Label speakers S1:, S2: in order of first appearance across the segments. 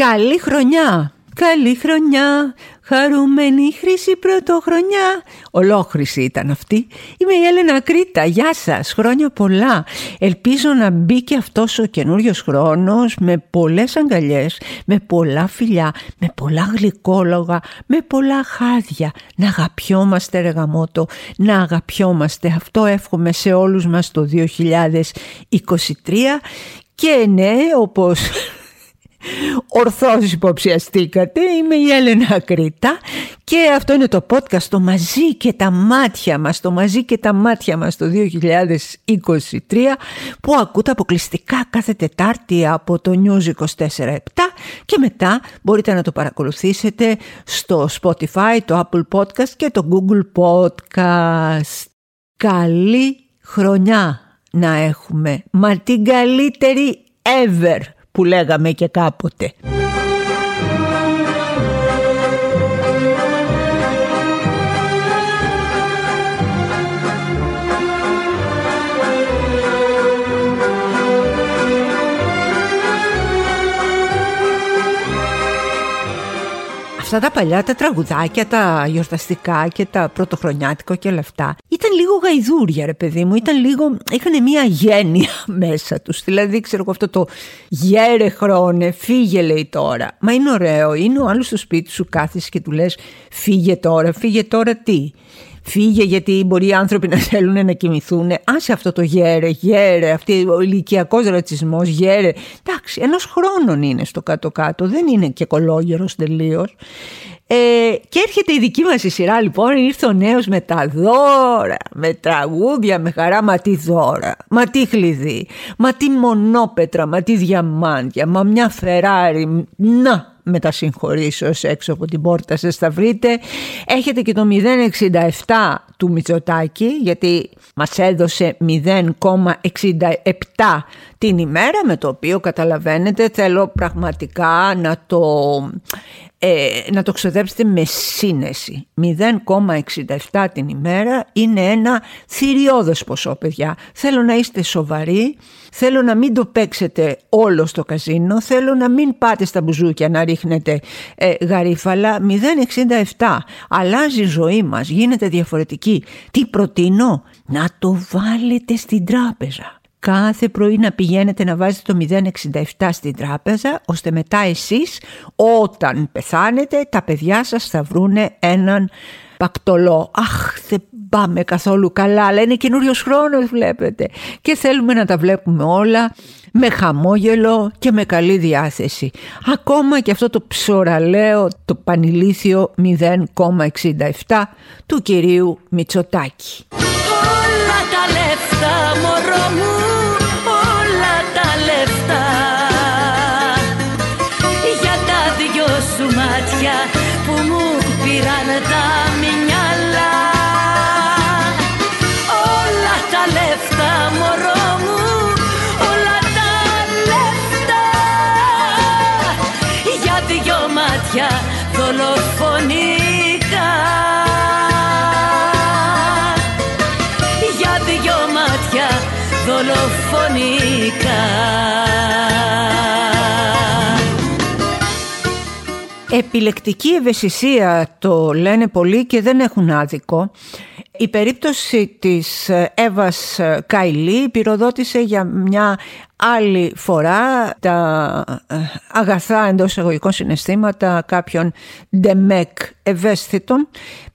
S1: Καλή χρονιά! Καλή χρονιά, χαρούμενη χρήση πρωτοχρονιά. Ολόχρηση ήταν αυτή. Είμαι η Έλενα Κρήτα. Γεια σας, χρόνια πολλά. Ελπίζω να μπει και αυτός ο καινούριος χρόνος με πολλές αγκαλιές, με πολλά φιλιά, με πολλά γλυκόλογα, με πολλά χάδια. Να αγαπιόμαστε ρε να αγαπιόμαστε. Αυτό εύχομαι σε όλους μας το 2023 και ναι, όπως Ορθώς υποψιαστήκατε, είμαι η Έλενα Κρήτα και αυτό είναι το podcast το μαζί και τα μάτια μας, το μαζί και τα μάτια μας το 2023 που ακούτε αποκλειστικά κάθε Τετάρτη από το News 24-7 και μετά μπορείτε να το παρακολουθήσετε στο Spotify, το Apple Podcast και το Google Podcast. Καλή χρονιά να έχουμε, μα την καλύτερη ever που λέγαμε και κάποτε. Αυτά τα παλιά τα τραγουδάκια, τα γιορταστικά και τα πρωτοχρονιάτικα και όλα αυτά ήταν λίγο γαϊδούρια ρε παιδί μου, ήταν λίγο, είχαν μια γένεια μέσα τους, δηλαδή ξέρω εγώ αυτό το γέρε χρόνε, φύγε λέει τώρα, μα είναι ωραίο, είναι ο άλλος στο σπίτι σου κάθεσαι και του λες φύγε τώρα, φύγε τώρα τι, φύγε γιατί μπορεί οι άνθρωποι να θέλουν να κοιμηθούν. Άσε αυτό το γέρε, γέρε, αυτή ο ηλικιακός ρατσισμός, γέρε. Εντάξει, ενός χρόνων είναι στο κάτω-κάτω, δεν είναι και κολόγερος τελείως. Ε, και έρχεται η δική μας η σειρά λοιπόν, ήρθε ο νέος με τα δώρα, με τραγούδια, με χαρά, μα τι δώρα, μα τι χλειδί, μα τι μονόπετρα, μα τι διαμάντια, μα μια Φεράρι, να με τα συγχωρήσεως έξω από την πόρτα σας θα βρείτε. Έχετε και το 067 του Μητσοτάκη γιατί μας έδωσε 0,67 την ημέρα με το οποίο καταλαβαίνετε θέλω πραγματικά να το ε, να το ξοδέψετε με σύνεση. 0,67 την ημέρα είναι ένα θηριώδες ποσό παιδιά. Θέλω να είστε σοβαροί, θέλω να μην το παίξετε όλο στο καζίνο, θέλω να μην πάτε στα μπουζούκια να ρίχνετε ε, γαρίφαλα. 0,67 αλλάζει η ζωή μας, γίνεται διαφορετική. Τι προτείνω, να το βάλετε στην τράπεζα κάθε πρωί να πηγαίνετε να βάζετε το 067 στην τράπεζα ώστε μετά εσείς όταν πεθάνετε τα παιδιά σας θα βρούνε έναν πακτολό. Αχ, δεν πάμε καθόλου καλά, αλλά είναι καινούριος χρόνος βλέπετε. Και θέλουμε να τα βλέπουμε όλα με χαμόγελο και με καλή διάθεση. Ακόμα και αυτό το ψωραλαίο, το πανηλήθιο 0,67 του κυρίου Μητσοτάκη. Επιλεκτική ευαισθησία το λένε πολλοί και δεν έχουν άδικο. Η περίπτωση της Εύας Καϊλή πυροδότησε για μια άλλη φορά τα ε, αγαθά εντός εγωγικών συναισθήματα κάποιων ντεμεκ ευαίσθητων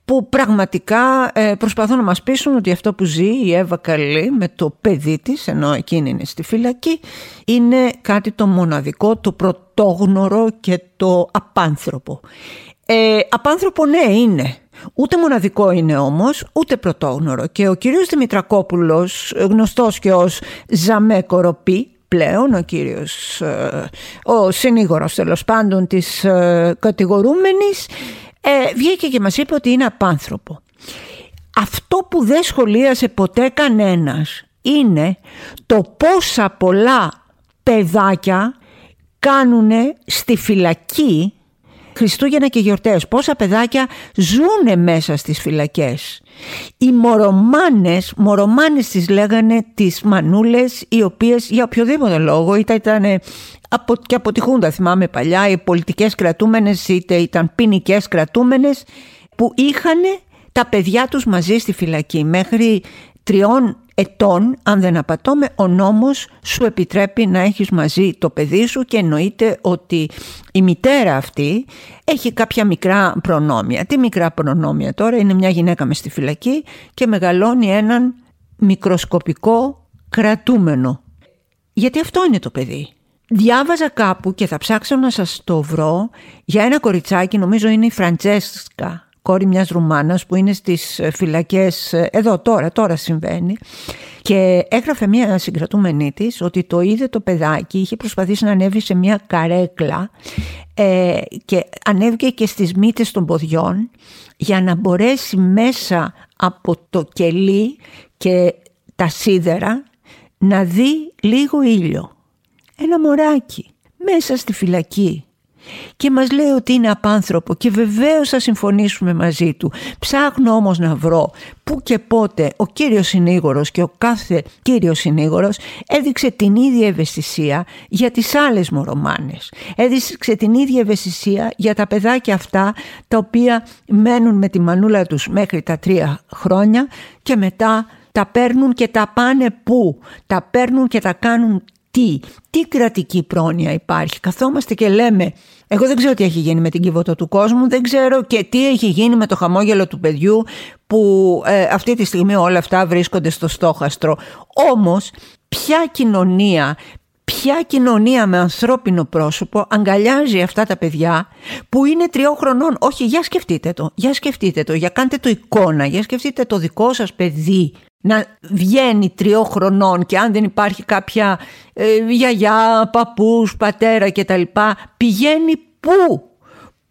S1: που πραγματικά ε, προσπαθούν να μας πείσουν ότι αυτό που ζει η Εύα Καλή με το παιδί της, ενώ εκείνη είναι στη φυλακή, είναι κάτι το μοναδικό, το πρωτόγνωρο και το απάνθρωπο. Ε, απάνθρωπο ναι είναι, Ούτε μοναδικό είναι όμως, ούτε πρωτόγνωρο. Και ο κύριος Δημητρακόπουλος, γνωστός και ως Ζαμέ Κοροπή, πλέον ο κύριος, ε, ο συνήγορος τέλος πάντων της κατηγορούμενης, ε, βγήκε και μας είπε ότι είναι απάνθρωπο. Αυτό που δεν σχολίασε ποτέ κανένας είναι το πόσα πολλά παιδάκια κάνουν στη φυλακή Χριστούγεννα και γιορτές. Πόσα παιδάκια ζούνε μέσα στις φυλακές. Οι μορομάνες, μορομάνες τις λέγανε τις μανούλες οι οποίες για οποιοδήποτε λόγο είτε ήταν από, και αποτυχούντα θυμάμαι παλιά οι πολιτικές κρατούμενες είτε ήταν ποινικές κρατούμενες που είχαν τα παιδιά τους μαζί στη φυλακή μέχρι τριών ετών, αν δεν απατώμε, ο νόμος σου επιτρέπει να έχεις μαζί το παιδί σου και εννοείται ότι η μητέρα αυτή έχει κάποια μικρά προνόμια. Τι μικρά προνόμια τώρα, είναι μια γυναίκα μες στη φυλακή και μεγαλώνει έναν μικροσκοπικό κρατούμενο. Γιατί αυτό είναι το παιδί. Διάβαζα κάπου και θα ψάξω να σας το βρω για ένα κοριτσάκι, νομίζω είναι η Φραντζέσκα κόρη μιας Ρουμάνας που είναι στις ε, φυλακές ε, εδώ τώρα, τώρα συμβαίνει και έγραφε μια συγκρατούμενή της ότι το είδε το παιδάκι, είχε προσπαθήσει να ανέβει σε μια καρέκλα ε, και ανέβηκε και στις μύτες των ποδιών για να μπορέσει μέσα από το κελί και τα σίδερα να δει λίγο ήλιο. Ένα μωράκι μέσα στη φυλακή και μας λέει ότι είναι απάνθρωπο και βεβαίως θα συμφωνήσουμε μαζί του. Ψάχνω όμως να βρω που και πότε ο κύριος συνήγορος και ο κάθε κύριος συνήγορος έδειξε την ίδια ευαισθησία για τις άλλες μορομάνες. Έδειξε την ίδια ευαισθησία για τα παιδάκια αυτά τα οποία μένουν με τη μανούλα τους μέχρι τα τρία χρόνια και μετά τα παίρνουν και τα πάνε πού. Τα παίρνουν και τα κάνουν τι, τι κρατική πρόνοια υπάρχει; Καθόμαστε και λέμε, εγώ δεν ξέρω τι έχει γίνει με την κυβωτό του κόσμου, δεν ξέρω και τι έχει γίνει με το χαμόγελο του παιδιού που ε, αυτή τη στιγμή όλα αυτά βρίσκονται στο στόχαστρο. Όμως, ποια κοινωνία, ποια κοινωνία με ανθρώπινο πρόσωπο αγκαλιάζει αυτά τα παιδιά που είναι τριών χρονών. Όχι, για σκεφτείτε το, για σκεφτείτε το, για κάντε το εικόνα, για σκεφτείτε το δικό σας παιδί να βγαίνει τριών χρονών και αν δεν υπάρχει κάποια ε, γιαγιά, παππούς, πατέρα κτλ. Πηγαίνει πού;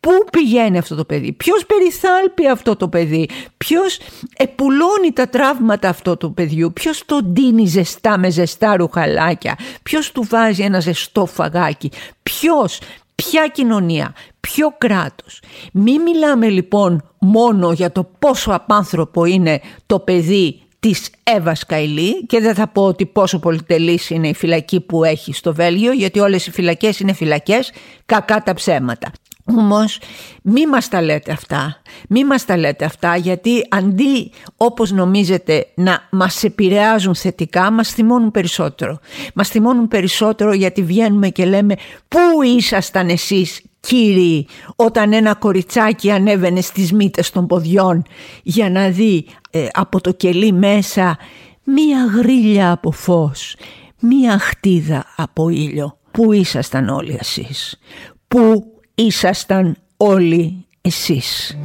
S1: Πού πηγαίνει αυτό το παιδί, ποιος περιθάλπει αυτό το παιδί, ποιος επουλώνει τα τραύματα αυτό του παιδιού, ποιος το ντύνει ζεστά με ζεστά ρουχαλάκια, ποιος του βάζει ένα ζεστό φαγάκι, ποιος, ποια κοινωνία, ποιο κράτος; Μην μιλάμε λοιπόν μόνο για το πόσο απάνθρωπο είναι το παιδί της Εύα Καηλή και δεν θα πω ότι πόσο πολυτελής είναι η φυλακή που έχει στο Βέλγιο γιατί όλες οι φυλακές είναι φυλακές κακά τα ψέματα. Όμως μη μας τα λέτε αυτά, μη μας τα λέτε αυτά γιατί αντί όπως νομίζετε να μας επηρεάζουν θετικά μας θυμώνουν περισσότερο. Μας θυμώνουν περισσότερο γιατί βγαίνουμε και λέμε πού ήσασταν εσείς κύριοι όταν ένα κοριτσάκι ανέβαινε στις μύτες των ποδιών για να δει ε, από το κελί μέσα μία γρίλια από φως, μία χτίδα από ήλιο. Πού ήσασταν όλοι εσείς, πού ήσασταν όλοι εσείς;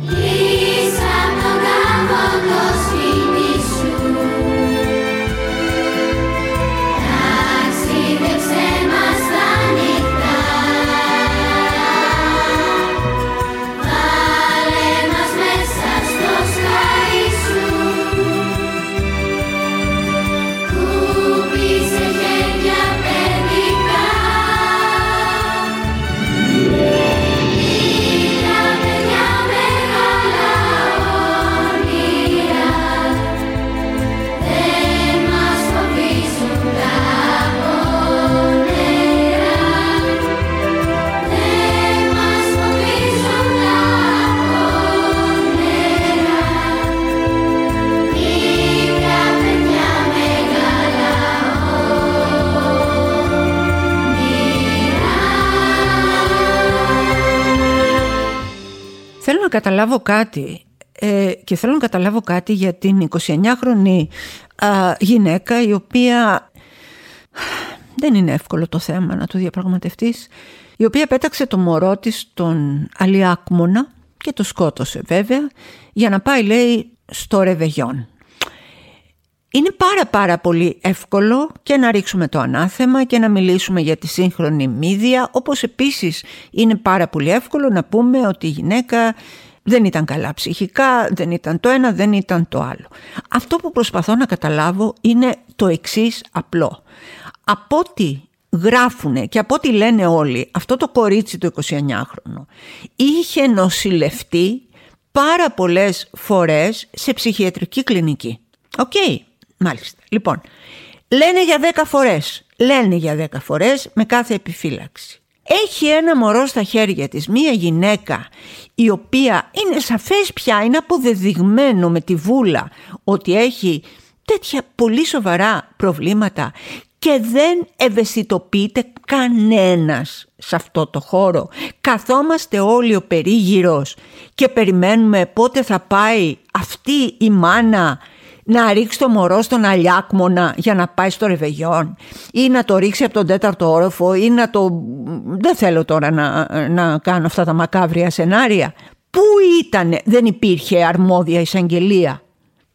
S1: Καταλάβω κάτι ε, και θέλω να καταλάβω κάτι για την 29χρονη γυναίκα η οποία δεν είναι εύκολο το θέμα να το διαπραγματευτείς η οποία πέταξε το μωρό της στον Αλιάκμονα και το σκότωσε βέβαια για να πάει λέει στο Ρεβεγιόν είναι πάρα πάρα πολύ εύκολο και να ρίξουμε το ανάθεμα και να μιλήσουμε για τη σύγχρονη μύδια όπως επίσης είναι πάρα πολύ εύκολο να πούμε ότι η γυναίκα δεν ήταν καλά ψυχικά, δεν ήταν το ένα, δεν ήταν το άλλο. Αυτό που προσπαθώ να καταλάβω είναι το εξής απλό. Από ό,τι γράφουνε και από ό,τι λένε όλοι, αυτό το κορίτσι το 29χρονο είχε νοσηλευτεί πάρα πολλές φορές σε ψυχιατρική κλινική. Οκ, μάλιστα. Λοιπόν, λένε για 10 φορές, λένε για δέκα φορές με κάθε επιφύλαξη. Έχει ένα μωρό στα χέρια της, μία γυναίκα η οποία είναι σαφές πια, είναι αποδεδειγμένο με τη βούλα ότι έχει τέτοια πολύ σοβαρά προβλήματα και δεν ευαισθητοποιείται κανένας σε αυτό το χώρο. Καθόμαστε όλοι ο περίγυρος και περιμένουμε πότε θα πάει αυτή η μάνα να ρίξει το μωρό στον αλιάκμονα για να πάει στο ρεβεγιόν ή να το ρίξει από τον τέταρτο όροφο ή να το... Δεν θέλω τώρα να, να κάνω αυτά τα μακάβρια σενάρια. Πού ήταν, δεν υπήρχε αρμόδια εισαγγελία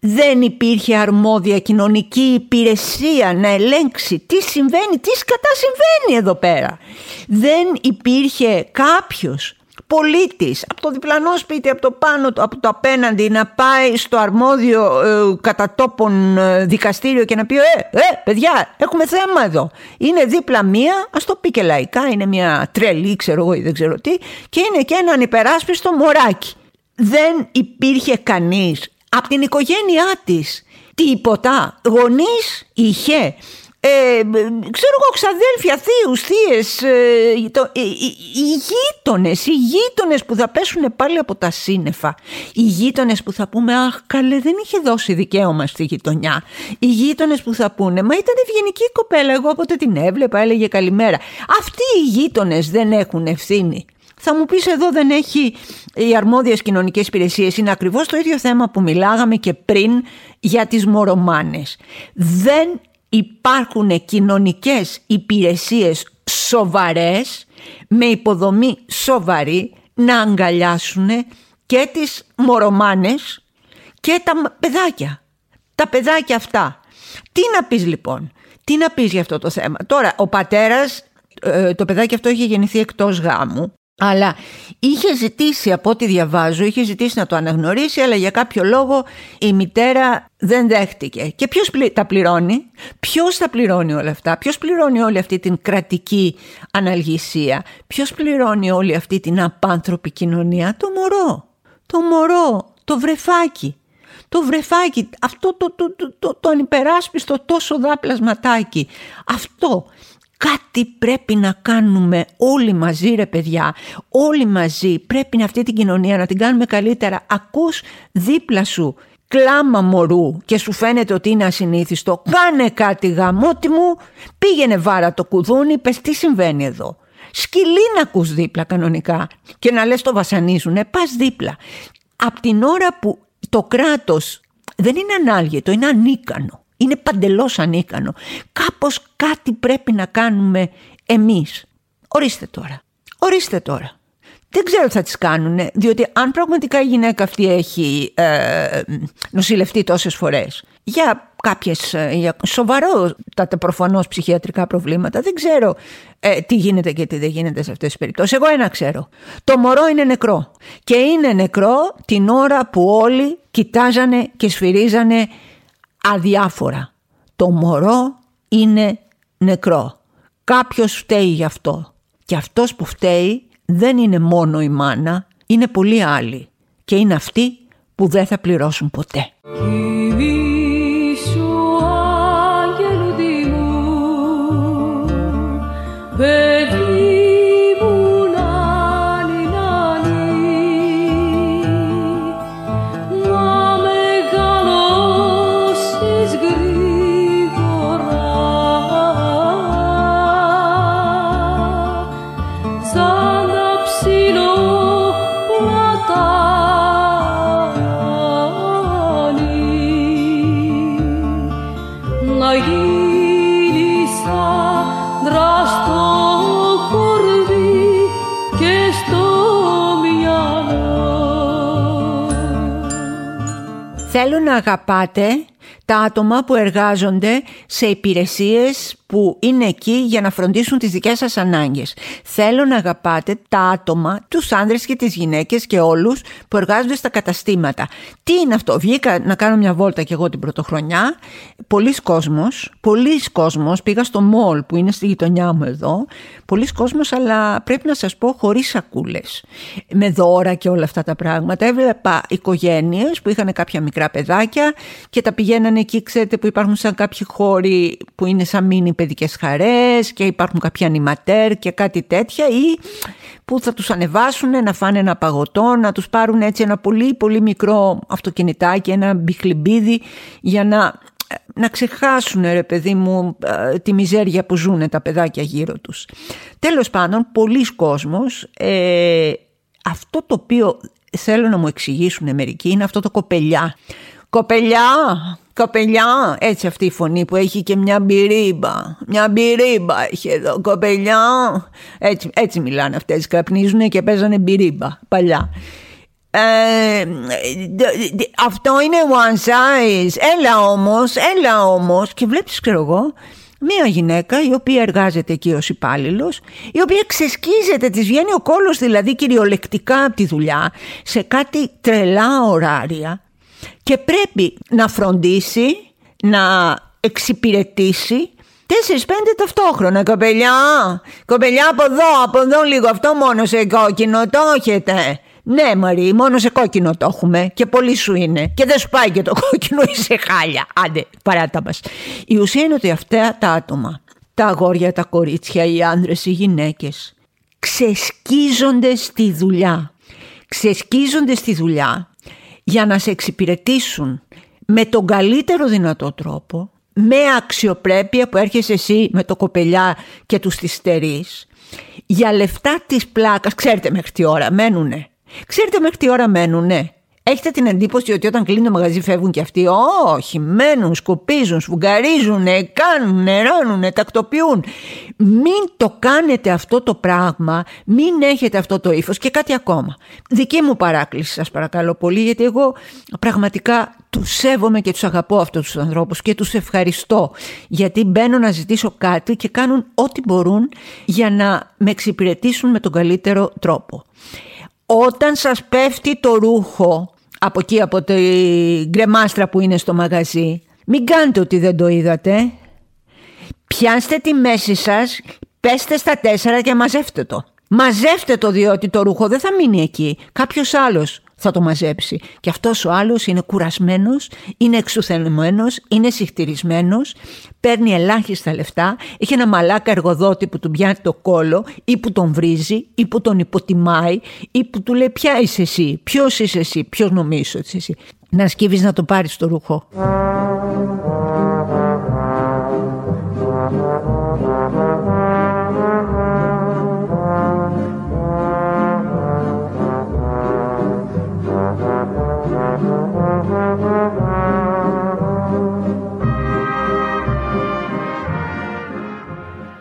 S1: δεν υπήρχε αρμόδια κοινωνική υπηρεσία να ελέγξει τι συμβαίνει, τι σκατά συμβαίνει εδώ πέρα. Δεν υπήρχε κάποιος πολίτης από το διπλανό σπίτι, από το πάνω, από το απέναντι να πάει στο αρμόδιο ε, κατά τόπον ε, δικαστήριο και να πει «Ε, ε, παιδιά, έχουμε θέμα εδώ. Είναι δίπλα μία, ας το πει και λαϊκά, είναι μια τρελή, ξέρω εγώ ή δεν ξέρω τι, και είναι και έναν υπεράσπιστο μωράκι. Δεν υπήρχε κανείς από την οικογένειά της. Τίποτα. Γονείς είχε. Ε, ξέρω εγώ ξαδέλφια, θείους, θείες, ε, το, ε, οι γείτονες, οι γείτονες που θα πέσουν πάλι από τα σύννεφα. Οι γείτονες που θα πούμε αχ καλέ δεν είχε δώσει δικαίωμα στη γειτονιά. Οι γείτονες που θα πούνε μα ήταν ευγενική κοπέλα εγώ όποτε την έβλεπα έλεγε καλημέρα. Αυτοί οι γείτονες δεν έχουν ευθύνη. Θα μου πεις εδώ δεν έχει οι αρμόδιες κοινωνικές υπηρεσίες. Είναι ακριβώς το ίδιο θέμα που μιλάγαμε και πριν για τις μορομάνες. Δεν υπάρχουν κοινωνικές υπηρεσίες σοβαρές με υποδομή σοβαρή να αγκαλιάσουν και τις μορομάνες και τα παιδάκια. Τα παιδάκια αυτά. Τι να πεις λοιπόν, τι να πεις για αυτό το θέμα; Τώρα ο πατέρας, ε, το παιδάκι αυτό είχε γεννηθεί εκτός γάμου αλλά είχε ζητήσει από ό,τι διαβάζω, είχε ζητήσει να το αναγνωρίσει, αλλά για κάποιο λόγο η μητέρα δεν δέχτηκε. Και ποιος τα πληρώνει, ποιος τα πληρώνει όλα αυτά, ποιος πληρώνει όλη αυτή την κρατική αναλγησία, ποιος πληρώνει όλη αυτή την απάνθρωπη κοινωνία, το μωρό, το μωρό, το βρεφάκι. Το βρεφάκι, αυτό το, το, το, το, το ανυπεράσπιστο τόσο δάπλασματάκι, αυτό Κάτι πρέπει να κάνουμε όλοι μαζί ρε παιδιά, όλοι μαζί πρέπει αυτή την κοινωνία να την κάνουμε καλύτερα. Ακούς δίπλα σου κλάμα μωρού και σου φαίνεται ότι είναι ασυνήθιστο, κάνε κάτι γαμότι μου, πήγαινε βάρα το κουδούνι, πες τι συμβαίνει εδώ. Σκυλί να ακούς δίπλα κανονικά και να λες το βασανίζουνε, πας δίπλα. Απ' την ώρα που το κράτος δεν είναι ανάλγητο, είναι ανίκανο είναι παντελώς ανίκανο. Κάπως κάτι πρέπει να κάνουμε εμείς. Ορίστε τώρα. Ορίστε τώρα. Δεν ξέρω τι θα τις κάνουν, διότι αν πραγματικά η γυναίκα αυτή έχει ε, νοσηλευτεί τόσες φορές για κάποιες ε, για σοβαρότατα προφανώς ψυχιατρικά προβλήματα, δεν ξέρω ε, τι γίνεται και τι δεν γίνεται σε αυτές τις περιπτώσεις. Εγώ ένα ξέρω. Το μωρό είναι νεκρό και είναι νεκρό την ώρα που όλοι κοιτάζανε και σφυρίζανε αδιάφορα. Το μωρό είναι νεκρό. Κάποιος φταίει γι' αυτό. Και αυτός που φταίει δεν είναι μόνο η μάνα, είναι πολλοί άλλοι. Και είναι αυτοί που δεν θα πληρώσουν ποτέ. Θέλω να αγαπάτε τα άτομα που εργάζονται σε υπηρεσίες που είναι εκεί για να φροντίσουν τις δικές σας ανάγκες. Θέλω να αγαπάτε τα άτομα, τους άνδρες και τις γυναίκες και όλους που εργάζονται στα καταστήματα. Τι είναι αυτό, βγήκα να κάνω μια βόλτα και εγώ την πρωτοχρονιά, πολλοί κόσμος, πολλοί κόσμος, πήγα στο μόλ που είναι στη γειτονιά μου εδώ, πολλοί κόσμος αλλά πρέπει να σας πω χωρίς σακούλες, με δώρα και όλα αυτά τα πράγματα. Έβλεπα οικογένειες που είχαν κάποια μικρά παιδάκια και τα πηγαίνανε ήταν εκεί, ξέρετε, που υπάρχουν σαν κάποιοι χώροι που είναι σαν μίνι παιδικές χαρές και υπάρχουν κάποια ανηματέρ και κάτι τέτοια ή που θα τους ανεβάσουν να φάνε ένα παγωτό, να τους πάρουν έτσι ένα πολύ πολύ μικρό αυτοκινητάκι, ένα μπιχλιμπίδι για να, να ξεχάσουν ρε παιδί μου ε, τη μιζέρια που ζουν τα παιδάκια γύρω τους. Τέλος πάντων, πολλοί κόσμος, ε, αυτό το οποίο θέλω να μου εξηγήσουν μερικοί είναι αυτό το κοπελιά. Κοπελιά, κοπελιά, έτσι αυτή η φωνή που έχει και μια μπυρίμπα. Μια μπυρίμπα έχει εδώ, κοπελιά. Έτσι, έτσι μιλάνε αυτές, καπνίζουν και παίζανε μπυρίμπα παλιά. Ε, αυτό είναι one size. Έλα όμως, έλα όμως. Και βλέπεις, ξέρω εγώ, μία γυναίκα η οποία εργάζεται εκεί ως υπάλληλος, η οποία ξεσκίζεται, της βγαίνει ο κόλος δηλαδή κυριολεκτικά από τη δουλειά σε κάτι τρελά ωράρια και πρέπει να φροντίσει, να εξυπηρετήσει Τέσσερις-πέντε ταυτόχρονα, κοπελιά. Κοπελιά από εδώ, από εδώ λίγο. Αυτό μόνο σε κόκκινο το έχετε. Ναι, Μαρή, μόνο σε κόκκινο το έχουμε και πολύ σου είναι. Και δεν σου πάει και το κόκκινο, είσαι χάλια. Άντε, παράτα μας. Η ουσία είναι ότι αυτά τα άτομα, τα αγόρια, τα κορίτσια, οι άνδρες, οι γυναίκες, ξεσκίζονται στη δουλειά. Ξεσκίζονται στη δουλειά για να σε εξυπηρετήσουν με τον καλύτερο δυνατό τρόπο, με αξιοπρέπεια που έρχεσαι εσύ με το κοπελιά και τους τη για λεφτά της πλάκας, ξέρετε μέχρι τι ώρα μένουνε. Ξέρετε μέχρι τι ώρα μένουνε. Έχετε την εντύπωση ότι όταν κλείνει το μαγαζί φεύγουν και αυτοί; Όχι, μένουν, σκουπίζουν, σφουγγαρίζουν, κάνουν, νερώνουν, τακτοποιούν. Μην το κάνετε αυτό το πράγμα, μην έχετε αυτό το ύφος και κάτι ακόμα. Δική μου παράκληση σας παρακαλώ πολύ γιατί εγώ πραγματικά τους σέβομαι και τους αγαπώ αυτούς τους ανθρώπους και τους ευχαριστώ γιατί μπαίνω να ζητήσω κάτι και κάνουν ό,τι μπορούν για να με εξυπηρετήσουν με τον καλύτερο τρόπο. Όταν σας πέφτει το ρούχο από εκεί από τη γκρεμάστρα που είναι στο μαγαζί. Μην κάνετε ότι δεν το είδατε. Πιάστε τη μέση σας, πέστε στα τέσσερα και μαζεύτε το. Μαζεύτε το διότι το ρούχο δεν θα μείνει εκεί. Κάποιος άλλος θα το μαζέψει. Και αυτός ο άλλος είναι κουρασμένος, είναι εξουθενωμένος, είναι συχτηρισμένος, παίρνει ελάχιστα λεφτά, έχει ένα μαλάκα εργοδότη που του πιάνει το κόλο ή που τον βρίζει ή που τον υποτιμάει ή που του λέει ποια είσαι εσύ, ποιος είσαι εσύ, ποιος νομίζεις ότι είσαι εσύ. Να σκύβεις να το πάρεις το ρούχο.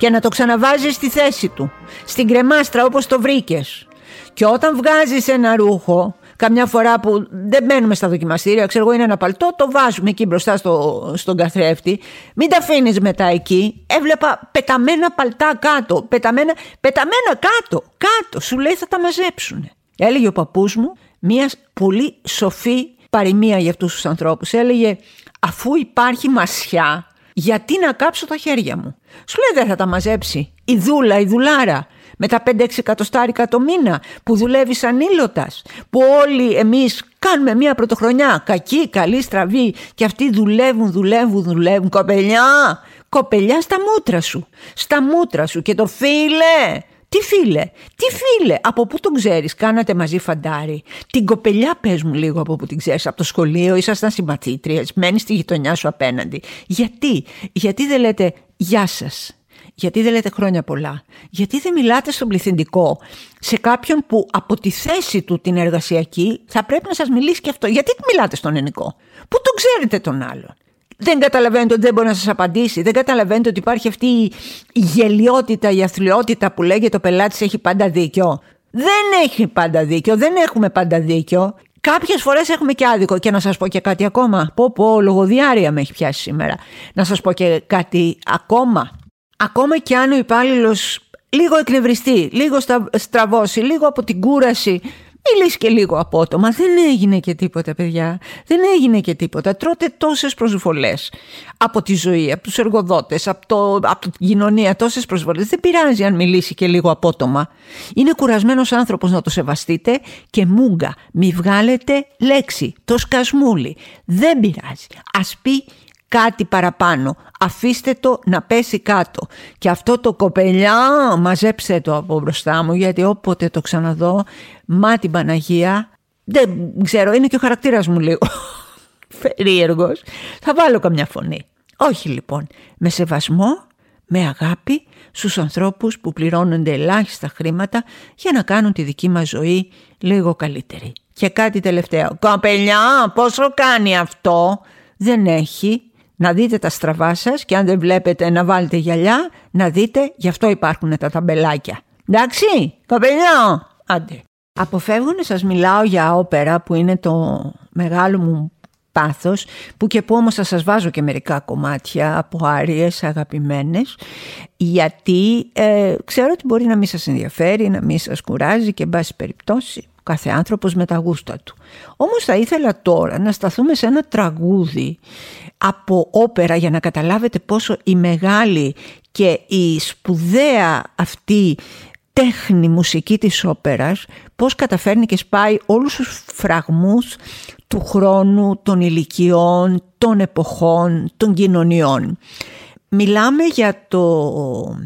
S1: Και να το ξαναβάζεις στη θέση του, στην κρεμάστρα όπως το βρήκες. Και όταν βγάζεις ένα ρούχο, καμιά φορά που δεν μένουμε στα δοκιμαστήρια, ξέρω εγώ είναι ένα παλτό, το βάζουμε εκεί μπροστά στο, στον καθρέφτη, μην τα αφήνεις μετά εκεί. Έβλεπα πεταμένα παλτά κάτω, πεταμένα, πεταμένα κάτω, κάτω, σου λέει θα τα μαζέψουν. Έλεγε ο παππούς μου μια πολύ σοφή παροιμία για αυτούς τους ανθρώπους. Έλεγε αφού υπάρχει μασιά γιατί να κάψω τα χέρια μου; Σου λέει δεν θα τα μαζέψει. Η δούλα, η δουλάρα με τα 5-6 εκατοστάρικα το μήνα που δουλεύει σαν ήλωτας, που όλοι εμείς κάνουμε μια πρωτοχρονιά, κακή, καλή, στραβή και αυτοί δουλεύουν, δουλεύουν, δουλεύουν, κοπελιά, κοπελιά στα μούτρα σου, στα μούτρα σου και το φίλε, τι φίλε, τι φίλε, από πού τον ξέρεις, κάνατε μαζί φαντάρι. Την κοπελιά πες μου λίγο από πού την ξέρεις, από το σχολείο, ήσασταν συμπαθήτριες, μένεις στη γειτονιά σου απέναντι. Γιατί, γιατί δεν λέτε γεια σας, γιατί δεν λέτε χρόνια πολλά, γιατί δεν μιλάτε στον πληθυντικό σε κάποιον που από τη θέση του την εργασιακή θα πρέπει να σας μιλήσει και αυτό; Γιατί μιλάτε στον ενικό, πού τον ξέρετε τον άλλον; Δεν καταλαβαίνετε ότι δεν μπορεί να σας απαντήσει. Δεν καταλαβαίνετε ότι υπάρχει αυτή η γελιότητα, η αθλειότητα που λέγεται ο πελάτης έχει πάντα δίκιο. Δεν έχει πάντα δίκιο, δεν έχουμε πάντα δίκιο. Κάποιες φορές έχουμε και άδικο και να σας πω και κάτι ακόμα. Πω πω, λογοδιάρεια με έχει πιάσει σήμερα. Να σας πω και κάτι ακόμα. Ακόμα και αν ο υπάλληλος λίγο εκνευριστεί, λίγο στραβώσει, λίγο από την κούραση Μιλήσει και λίγο απότομα. Δεν έγινε και τίποτα, παιδιά. Δεν έγινε και τίποτα. Τρώτε τόσες προσβολές από τη ζωή, από τους εργοδότες, από, το, από την κοινωνία. Τόσες προσβολές. Δεν πειράζει αν μιλήσει και λίγο απότομα. Είναι κουρασμένος άνθρωπος να το σεβαστείτε και μούγκα. Μη βγάλετε λέξη. Το σκασμούλι. Δεν πειράζει. Α πει κάτι παραπάνω. Αφήστε το να πέσει κάτω. Και αυτό το κοπελιά μαζέψτε το από μπροστά μου γιατί όποτε το ξαναδώ, μα την Παναγία, δεν ξέρω, είναι και ο χαρακτήρας μου λίγο περίεργος, θα βάλω καμιά φωνή. Όχι λοιπόν, με σεβασμό, με αγάπη στους ανθρώπους που πληρώνονται ελάχιστα χρήματα για να κάνουν τη δική μας ζωή λίγο καλύτερη. Και κάτι τελευταίο. Κοπελιά, πόσο κάνει αυτό; Δεν έχει να δείτε τα στραβά σας και αν δεν βλέπετε να βάλετε γυαλιά, να δείτε, γι' αυτό υπάρχουν τα ταμπελάκια. Εντάξει, κοπελιό, άντε. Αποφεύγω να σας μιλάω για όπερα που είναι το μεγάλο μου πάθος που και που όμως θα σας βάζω και μερικά κομμάτια από άριες αγαπημένες γιατί ε, ξέρω ότι μπορεί να μην σας ενδιαφέρει, να μην σας κουράζει και εν πάση περιπτώσει κάθε άνθρωπος με τα γούστα του. Όμως θα ήθελα τώρα να σταθούμε σε ένα τραγούδι από όπερα για να καταλάβετε πόσο η μεγάλη και η σπουδαία αυτή τέχνη μουσική της όπερας πώς καταφέρνει και σπάει όλους τους φραγμούς του χρόνου, των ηλικιών, των εποχών, των κοινωνιών. Μιλάμε για το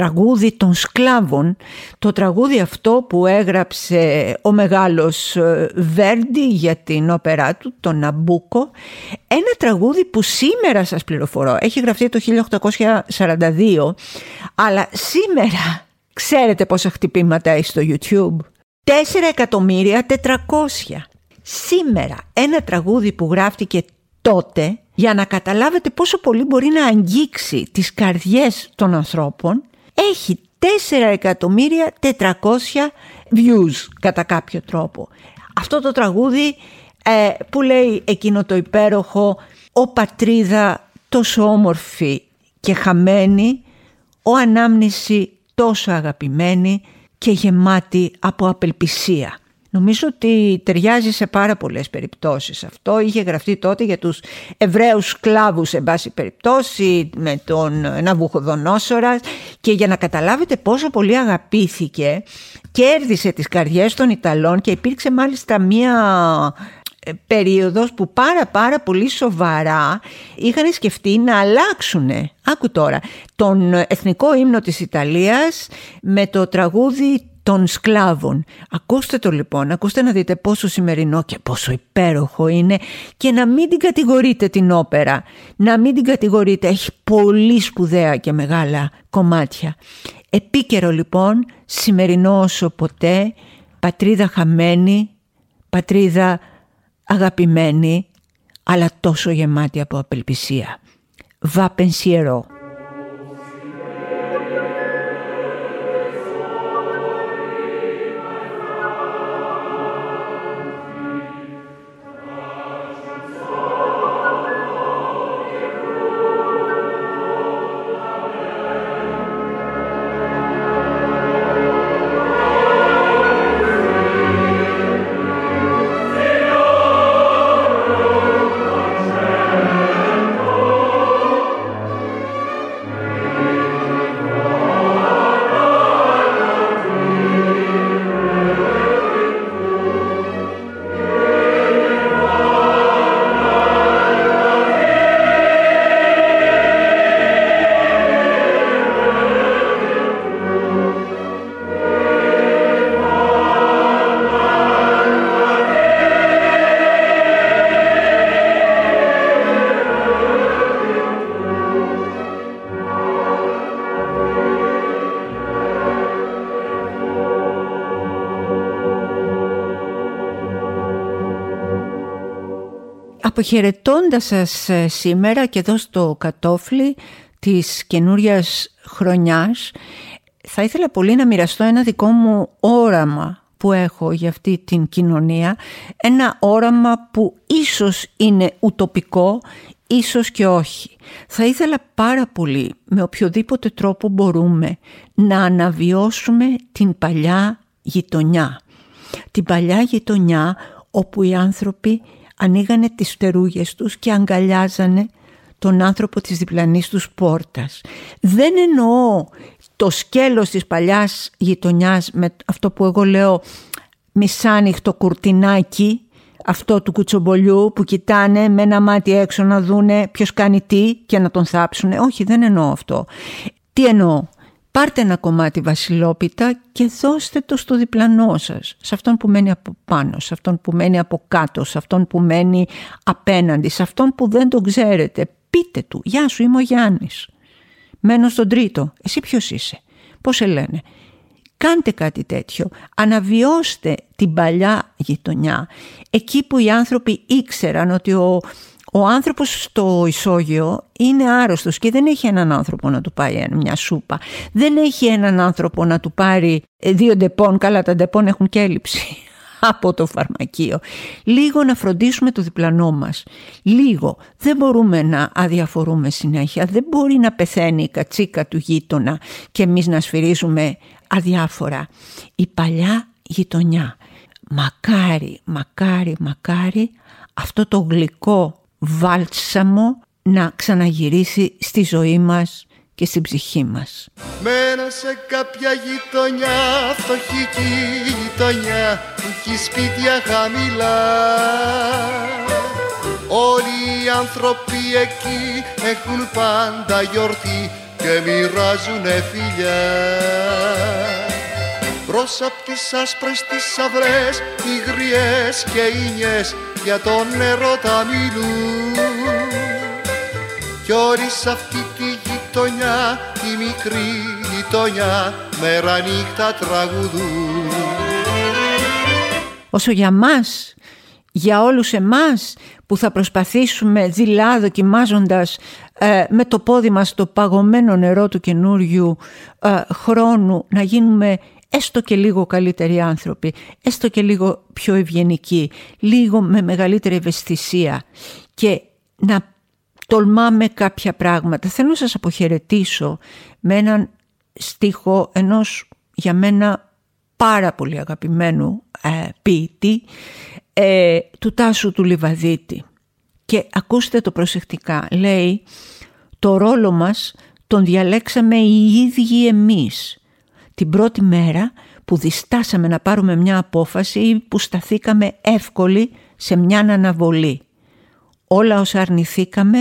S1: τραγούδι των σκλάβων, το τραγούδι αυτό που έγραψε ο μεγάλος ε, Βέρντι για την όπερά του, τον Ναμπούκο, ένα τραγούδι που σήμερα σας πληροφορώ, έχει γραφτεί το 1842, αλλά σήμερα ξέρετε πόσα χτυπήματα έχει στο YouTube. 4 εκατομμύρια 400. Σήμερα ένα τραγούδι που γράφτηκε τότε για να καταλάβετε πόσο πολύ μπορεί να αγγίξει τις καρδιές των ανθρώπων έχει 4 εκατομμύρια 400 views κατά κάποιο τρόπο. Αυτό το τραγούδι ε, που λέει εκείνο το υπέροχο «Ο πατρίδα τόσο όμορφη και χαμένη, ο ανάμνηση τόσο αγαπημένη και γεμάτη από απελπισία». Νομίζω ότι ταιριάζει σε πάρα πολλές περιπτώσεις αυτό. Είχε γραφτεί τότε για τους Εβραίους σκλάβους σε βάση περιπτώσει με τον Ναβουχοδονόσορας και για να καταλάβετε πόσο πολύ αγαπήθηκε κέρδισε τις καρδιές των Ιταλών και υπήρξε μάλιστα μία ε, περίοδος που πάρα πάρα πολύ σοβαρά είχαν σκεφτεί να αλλάξουν, άκου τώρα, τον εθνικό ύμνο της Ιταλίας με το τραγούδι των σκλάβων. Ακούστε το λοιπόν, ακούστε να δείτε πόσο σημερινό και πόσο υπέροχο είναι και να μην την κατηγορείτε την όπερα, να μην την κατηγορείτε, έχει πολύ σπουδαία και μεγάλα κομμάτια. Επίκαιρο λοιπόν, σημερινό όσο ποτέ, πατρίδα χαμένη, πατρίδα αγαπημένη, αλλά τόσο γεμάτη από απελπισία. Va pensiero. Αποχαιρετώντας σας ε, σήμερα και εδώ στο κατόφλι της καινούριας χρονιάς θα ήθελα πολύ να μοιραστώ ένα δικό μου όραμα που έχω για αυτή την κοινωνία ένα όραμα που ίσως είναι ουτοπικό ίσως και όχι. Θα ήθελα πάρα πολύ με οποιοδήποτε τρόπο μπορούμε να αναβιώσουμε την παλιά γειτονιά την παλιά γειτονιά όπου οι άνθρωποι ανοίγανε τις φτερούγες τους και αγκαλιάζανε τον άνθρωπο της διπλανής τους πόρτας. Δεν εννοώ το σκέλος της παλιάς γειτονιάς με αυτό που εγώ λέω μισάνυχτο κουρτινάκι αυτό του κουτσομπολιού που κοιτάνε με ένα μάτι έξω να δούνε ποιος κάνει τι και να τον θάψουνε. Όχι δεν εννοώ αυτό. Τι εννοώ; Πάρτε ένα κομμάτι βασιλόπιτα και δώστε το στο διπλανό σας, σε αυτόν που μένει από πάνω, σε αυτόν που μένει από κάτω, σε αυτόν που μένει απέναντι, σε αυτόν που δεν τον ξέρετε. Πείτε του, γεια σου είμαι ο Γιάννης. Μένω στον τρίτο, εσύ ποιος είσαι, πώς σε λένε; Κάντε κάτι τέτοιο, αναβιώστε την παλιά γειτονιά, εκεί που οι άνθρωποι ήξεραν ότι ο ο άνθρωπος στο ισόγειο είναι άρρωστος και δεν έχει έναν άνθρωπο να του πάει μια σούπα. Δεν έχει έναν άνθρωπο να του πάρει ε, δύο Depon, καλά τα Depon έχουν και έλλειψη από το φαρμακείο. Λίγο να φροντίσουμε το διπλανό μας. Λίγο. Δεν μπορούμε να αδιαφορούμε συνέχεια. Δεν μπορεί να πεθαίνει η κατσίκα του γείτονα και εμείς να σφυρίζουμε αδιάφορα. Η παλιά γειτονιά. Μακάρι, μακάρι, μακάρι αυτό το γλυκό βάλσαμο να ξαναγυρίσει στη ζωή μας και στην ψυχή μας.
S2: Μένω σε κάποια γειτονιά, φτωχική γειτονιά που έχει σπίτια χαμηλά Όλοι οι άνθρωποι εκεί έχουν πάντα γιορτή και μοιράζουνε φιλιά Μπρος απ' τις άσπρες τις αυρές, οι γριές και οι νιές για τον νερό τα μιλούν. Κι όλοι σ' αυτή τη γειτονιά, τη μικρή γειτονιά μέρα νύχτα τραγουδούν.
S1: Όσο για μας, για όλους εμάς που θα προσπαθήσουμε δειλά δοκιμάζοντας ε, με το πόδι μας το παγωμένο νερό του καινούριου ε, χρόνου να γίνουμε έστω και λίγο καλύτεροι άνθρωποι, έστω και λίγο πιο ευγενικοί, λίγο με μεγαλύτερη ευαισθησία και να τολμάμε κάποια πράγματα. Θέλω να σας αποχαιρετήσω με έναν στίχο ενός για μένα πάρα πολύ αγαπημένου ε, ποιητή ε, του Τάσου του Λιβαδίτη. Και ακούστε το προσεκτικά. Λέει «Το ρόλο μας τον διαλέξαμε οι ίδιοι εμείς την πρώτη μέρα που διστάσαμε να πάρουμε μια απόφαση ή που σταθήκαμε εύκολοι σε μια αναβολή. Όλα όσα αρνηθήκαμε,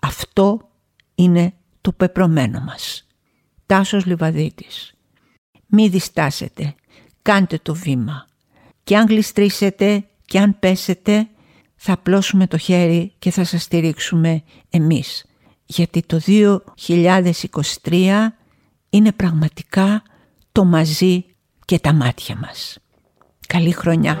S1: αυτό είναι το πεπρωμένο μας. Τάσος Λιβαδίτης. Μη διστάσετε, κάντε το βήμα. Και αν γλιστρήσετε και αν πέσετε, θα απλώσουμε το χέρι και θα σας στηρίξουμε εμείς. Γιατί το 2023 είναι πραγματικά το μαζί και τα μάτια μας. Καλή χρονιά!